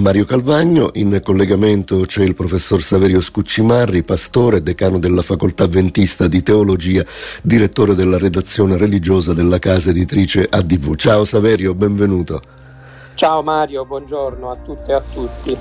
Mario Calvagno, in collegamento c'è il professor Saverio Scuccimarri, pastore, decano della facoltà ventista di teologia, direttore della redazione religiosa della casa editrice ADV. Ciao Saverio, benvenuto. Ciao Mario, buongiorno a tutte e a tutti.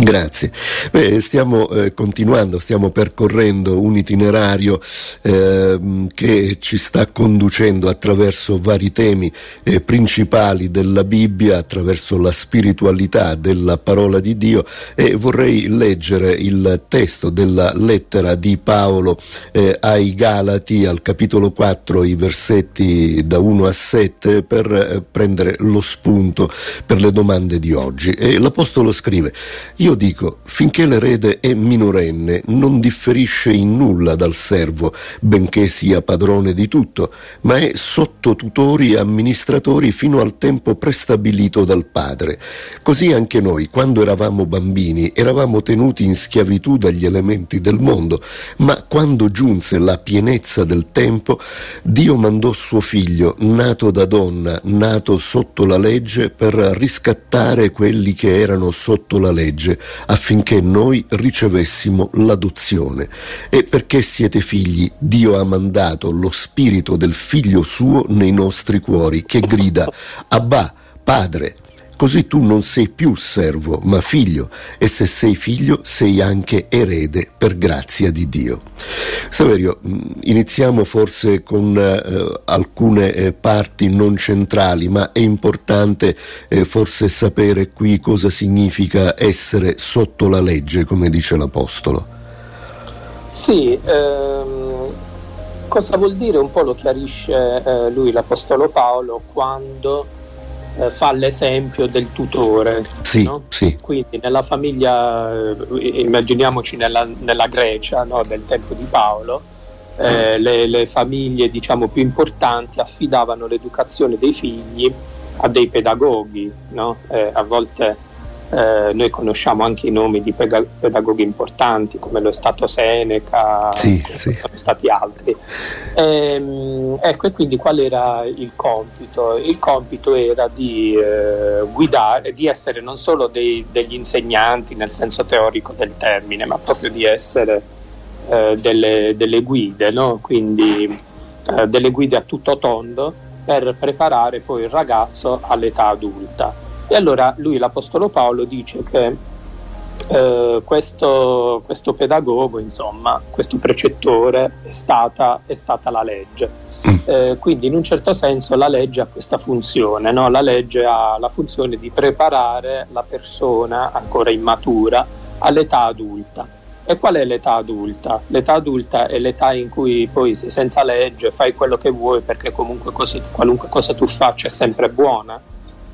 Grazie. Beh, stiamo eh, continuando, stiamo percorrendo un itinerario eh, che ci sta conducendo attraverso vari temi eh, principali della Bibbia, attraverso la spiritualità della parola di Dio e vorrei leggere il testo della lettera di Paolo eh, ai Galati al capitolo 4, i versetti da 1 a 7 per eh, prendere lo spunto per le domande di oggi. E l'Apostolo scrive, io dico, finché l'erede è minorenne, non differisce in nulla dal servo, benché sia padrone di tutto, ma è sotto tutori e amministratori fino al tempo prestabilito dal padre. Così anche noi, quando eravamo bambini, eravamo tenuti in schiavitù dagli elementi del mondo, ma quando giunse la pienezza del tempo, Dio mandò suo figlio, nato da donna, nato sotto la legge, per riscattare quelli che erano sotto la legge affinché noi ricevessimo l'adozione. E perché siete figli, Dio ha mandato lo spirito del figlio suo nei nostri cuori, che grida Abba, Padre. Così tu non sei più servo, ma figlio, e se sei figlio sei anche erede per grazia di Dio. Saverio, mm, iniziamo forse con eh, alcune eh, parti non centrali, ma è importante eh, forse sapere qui cosa significa essere sotto la legge, come dice l'Apostolo. Sì, ehm, cosa vuol dire un po' lo chiarisce eh, lui, l'Apostolo Paolo, quando eh, fa l'esempio del tutore. Sì, no? sì. Quindi nella famiglia, eh, immaginiamoci nella, nella Grecia no? del tempo di Paolo, eh, le, le, famiglie diciamo, più importanti affidavano l'educazione dei figli a dei pedagoghi, no? eh, a volte eh, noi conosciamo anche i nomi di pedagoghi importanti come lo è stato Seneca, sì, sì. sono stati altri. Ehm, ecco, e quindi qual era il compito? Il compito era di eh, guidare, di essere non solo dei, degli insegnanti nel senso teorico del termine, ma proprio di essere eh, delle, delle, guide, no? quindi eh, delle guide a tutto tondo per preparare poi il ragazzo all'età adulta. E allora lui, l'Apostolo Paolo, dice che eh, questo, questo, pedagogo, insomma, questo precettore è stata, è stata la legge. Mm. Eh, quindi in un certo senso la legge ha questa funzione, no? la legge ha la funzione di preparare la persona ancora immatura all'età adulta. E qual è l'età adulta? L'età adulta è l'età in cui poi sei senza legge, fai quello che vuoi perché comunque cosa, qualunque cosa tu faccia è sempre buona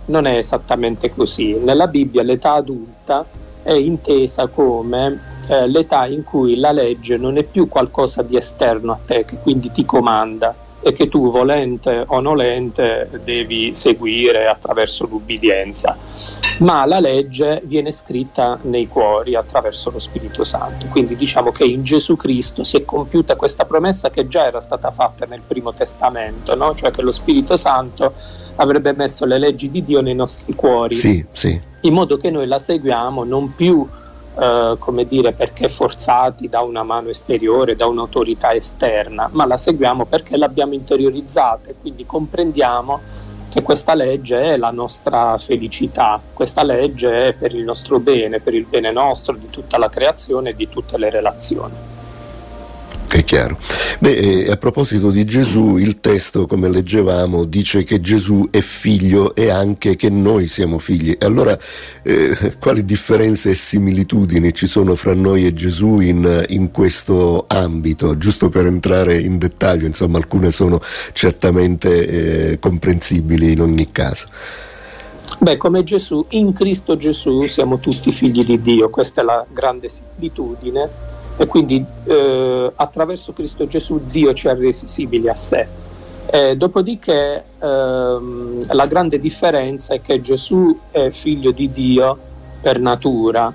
non è esattamente così. Nella Bibbia l'età adulta è intesa come eh, l'età in cui la legge non è più qualcosa di esterno a te, che quindi ti comanda e che tu volente o nolente devi seguire attraverso l'ubbidienza, ma la legge viene scritta nei cuori attraverso lo Spirito Santo. Quindi diciamo che in Gesù Cristo si è compiuta questa promessa che già era stata fatta nel Primo Testamento, no? cioè che lo Spirito Santo avrebbe messo le leggi di Dio nei nostri cuori, sì, sì. in modo che noi la seguiamo non più eh, come dire, perché forzati da una mano esteriore, da un'autorità esterna, ma la seguiamo perché l'abbiamo interiorizzata e quindi comprendiamo che questa legge è la nostra felicità, questa legge è per il nostro bene, per il bene nostro, di tutta la creazione e di tutte le relazioni. È chiaro. Beh, a proposito di Gesù, il testo, come leggevamo, dice che Gesù è figlio e anche che noi siamo figli. Allora, eh, quali differenze e similitudini ci sono fra noi e Gesù in, in questo ambito? Giusto per entrare in dettaglio, insomma, alcune sono certamente eh, comprensibili in ogni caso. Beh, come Gesù, in Cristo Gesù siamo tutti figli di Dio, questa è la grande similitudine e quindi eh, attraverso Cristo Gesù Dio ci ha resi simili a sé. Eh, dopodiché ehm, la grande differenza è che Gesù è figlio di Dio per natura,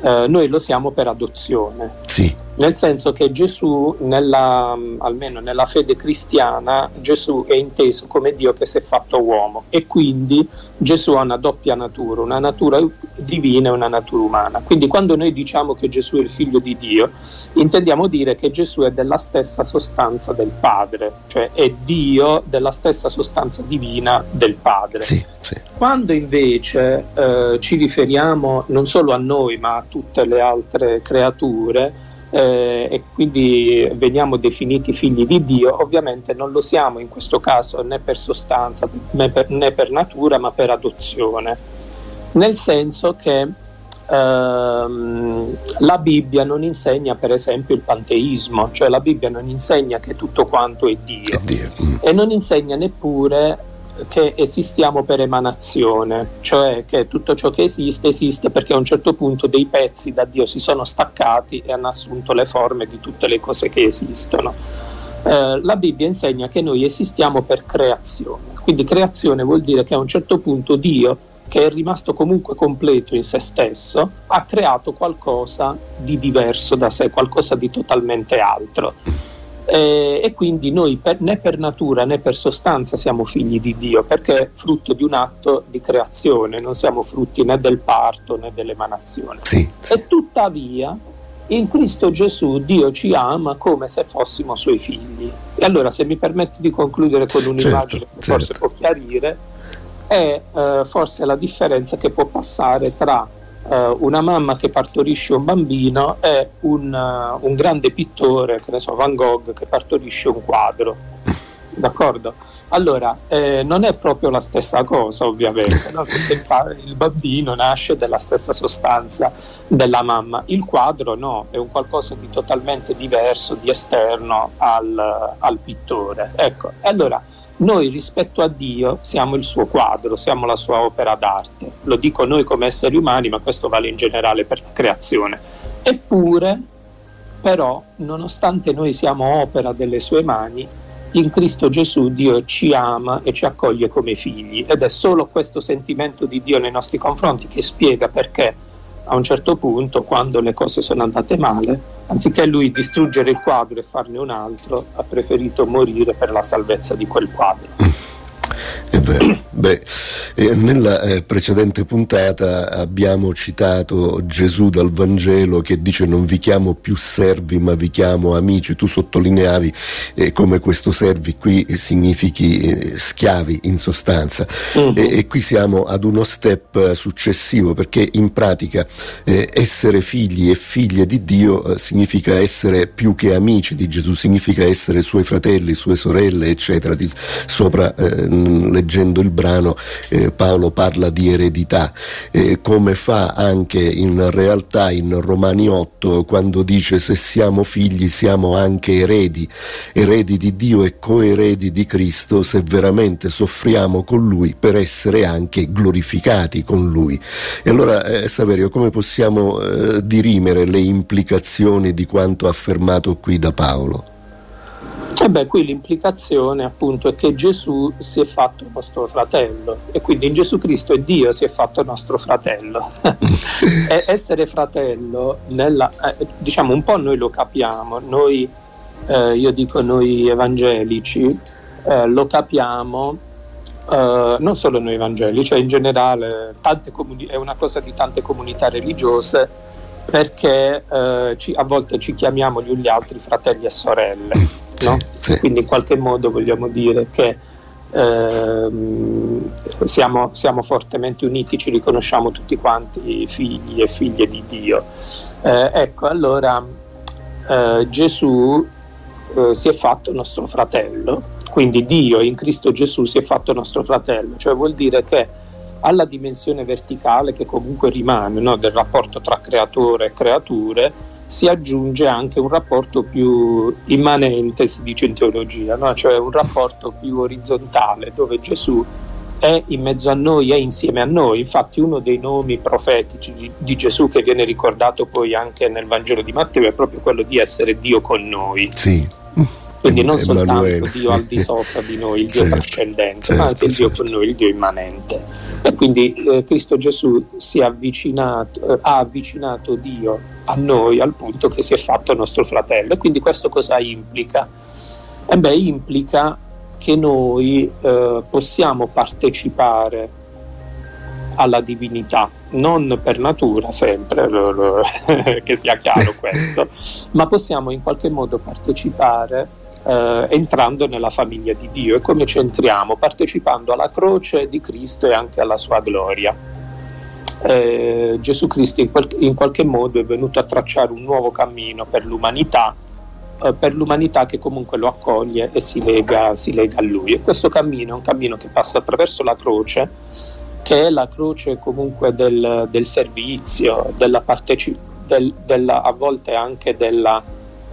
eh, noi lo siamo per adozione. Sì. Nel senso che Gesù, nella, almeno nella fede cristiana, Gesù è inteso come Dio che si è fatto uomo e quindi Gesù ha una doppia natura, una natura divina e una natura umana. Quindi quando noi diciamo che Gesù è il figlio di Dio, intendiamo dire che Gesù è della stessa sostanza del Padre, cioè è Dio della stessa sostanza divina del Padre. Sì, sì. Quando invece eh, ci riferiamo non solo a noi ma a tutte le altre creature, eh, e quindi veniamo definiti figli di Dio, ovviamente non lo siamo in questo caso né per sostanza né per, né per natura, ma per adozione, nel senso che ehm, la Bibbia non insegna per esempio il panteismo, cioè la Bibbia non insegna che tutto quanto è Dio, è Dio. Mm. e non insegna neppure che esistiamo per emanazione, cioè che tutto ciò che esiste esiste perché a un certo punto dei pezzi da Dio si sono staccati e hanno assunto le forme di tutte le cose che esistono. Eh, la Bibbia insegna che noi esistiamo per creazione, quindi creazione vuol dire che a un certo punto Dio, che è rimasto comunque completo in se stesso, ha creato qualcosa di diverso da sé, qualcosa di totalmente altro eh, e quindi noi per, né per natura né per sostanza siamo figli di Dio perché è frutto di un atto di creazione, non siamo frutti né del parto né dell'emanazione. Sì, sì. E tuttavia in Cristo Gesù Dio ci ama come se fossimo suoi figli. E allora se mi permetti di concludere con un'immagine certo, che forse certo. può chiarire, è eh, forse la differenza che può passare tra uh, una mamma che partorisce un bambino e un, uh, un, grande pittore, che ne so, Van Gogh, che partorisce un quadro. D'accordo? Allora, eh, non è proprio la stessa cosa, ovviamente, no? perché il, il, bambino nasce dalla stessa sostanza della mamma. Il quadro no, è un qualcosa di totalmente diverso, di esterno al, al pittore. Ecco, allora noi rispetto a Dio siamo il suo quadro, siamo la sua opera d'arte. Lo dico noi come esseri umani, ma questo vale in generale per la creazione. Eppure, però, nonostante noi siamo opera delle sue mani, in Cristo Gesù Dio ci ama e ci accoglie come figli ed è solo questo sentimento di Dio nei nostri confronti che spiega perché a un certo punto, quando le cose sono andate male, anziché lui distruggere il quadro e farne un altro, ha preferito morire per la salvezza di quel quadro. È vero. Beh, eh, nella eh, precedente puntata abbiamo citato Gesù dal Vangelo che dice non vi chiamo più servi ma vi chiamo amici. Tu sottolineavi eh, come questo servi qui significhi eh, schiavi in sostanza. Uh-huh. E, qui siamo ad uno step successivo perché in pratica eh, essere figli e figlie di Dio eh, significa essere più che amici di Gesù, significa essere suoi fratelli, sue sorelle, eccetera. Di, sopra leggendo il brano brano eh, Paolo parla di eredità, eh, come fa anche in realtà in Romani 8 quando dice se siamo figli siamo anche eredi, eredi di Dio e coeredi di Cristo se veramente soffriamo con Lui per essere anche glorificati con Lui. E allora eh, Saverio, come possiamo eh, dirimere le implicazioni di quanto affermato qui da Paolo? E eh beh, qui l'implicazione appunto è che Gesù si è fatto nostro fratello e quindi in Gesù Cristo è Dio si è fatto nostro fratello. e essere fratello, nella, eh, diciamo un po' noi lo capiamo, noi, eh, io dico noi evangelici, eh, lo capiamo Uh, non solo noi evangelici, cioè in generale comuni- è una cosa di tante comunità religiose perché uh, ci, a volte ci chiamiamo gli uni gli altri fratelli e sorelle no? sì. quindi in qualche modo vogliamo dire che ehm, siamo, siamo, fortemente uniti, ci riconosciamo tutti quanti figli e figlie di Dio. Eh, ecco, allora eh, Gesù eh, si è fatto nostro fratello, quindi Dio in Cristo Gesù si è fatto nostro fratello, cioè vuol dire che alla dimensione verticale che comunque rimane no, del rapporto tra creatore e creature, si aggiunge anche un rapporto più immanente, si dice in teologia, no? cioè un rapporto più orizzontale dove Gesù è in mezzo a noi, è insieme a noi. Infatti uno dei nomi profetici di, di Gesù che viene ricordato poi anche nel Vangelo di Matteo è proprio quello di essere Dio con noi. Sì. Quindi non Emanuele. soltanto Dio al di sopra di noi, il Dio certo, trascendente, certo, ma anche il Dio certo. con noi, il Dio immanente. E quindi eh, Cristo Gesù si è avvicinato, eh, ha avvicinato Dio a noi al punto che si è fatto nostro fratello. E quindi questo cosa implica? E beh, implica che noi eh, possiamo partecipare alla divinità, non per natura sempre, che sia chiaro questo, ma possiamo in qualche modo partecipare eh, entrando nella famiglia di Dio. E come ci entriamo? Partecipando alla croce di Cristo e anche alla sua gloria. Eh, Gesù Cristo in, quel, in, qualche modo è venuto a tracciare un nuovo cammino per l'umanità, eh, per l'umanità che comunque lo accoglie e si lega, si lega a Lui. E questo cammino è un cammino che passa attraverso la croce, che è la croce comunque del, del servizio, della partecipazione, del, a volte anche della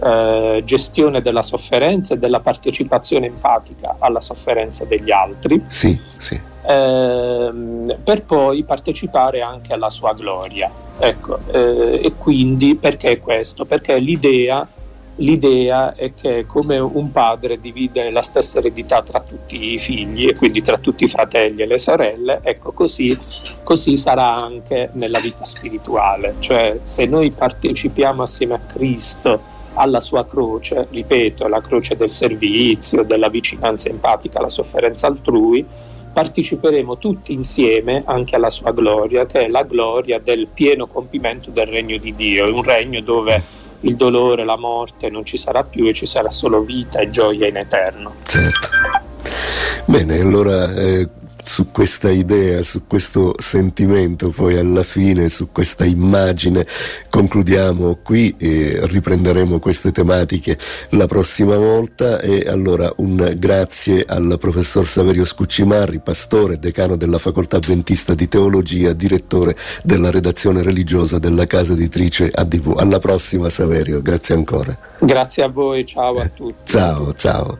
eh, gestione della sofferenza e della partecipazione empatica alla sofferenza degli altri. Sì, sì. Eh, per poi partecipare anche alla sua gloria. Ecco, eh, e quindi perché questo? Perché l'idea L'idea è che come un padre divide la stessa eredità tra tutti i figli e quindi tra tutti i fratelli e le sorelle, ecco così, così sarà anche nella vita spirituale, cioè se noi partecipiamo assieme a Cristo alla sua croce, ripeto, la croce del servizio, della vicinanza empatica alla sofferenza altrui, parteciperemo tutti insieme anche alla sua gloria, che è la gloria del pieno compimento del regno di Dio, un regno dove il dolore, la morte non ci sarà più e ci sarà solo vita e gioia in eterno. Certo. Bene, allora eh, su questa idea, su questo sentimento, poi alla fine, su questa immagine, concludiamo qui e riprenderemo queste tematiche la prossima volta e allora un grazie al professor Saverio Scuccimarri, pastore, decano della facoltà Adventista di Teologia, direttore della redazione religiosa della casa editrice ADV. Alla prossima Saverio, grazie ancora. Grazie a voi, ciao a tutti. Ciao, ciao.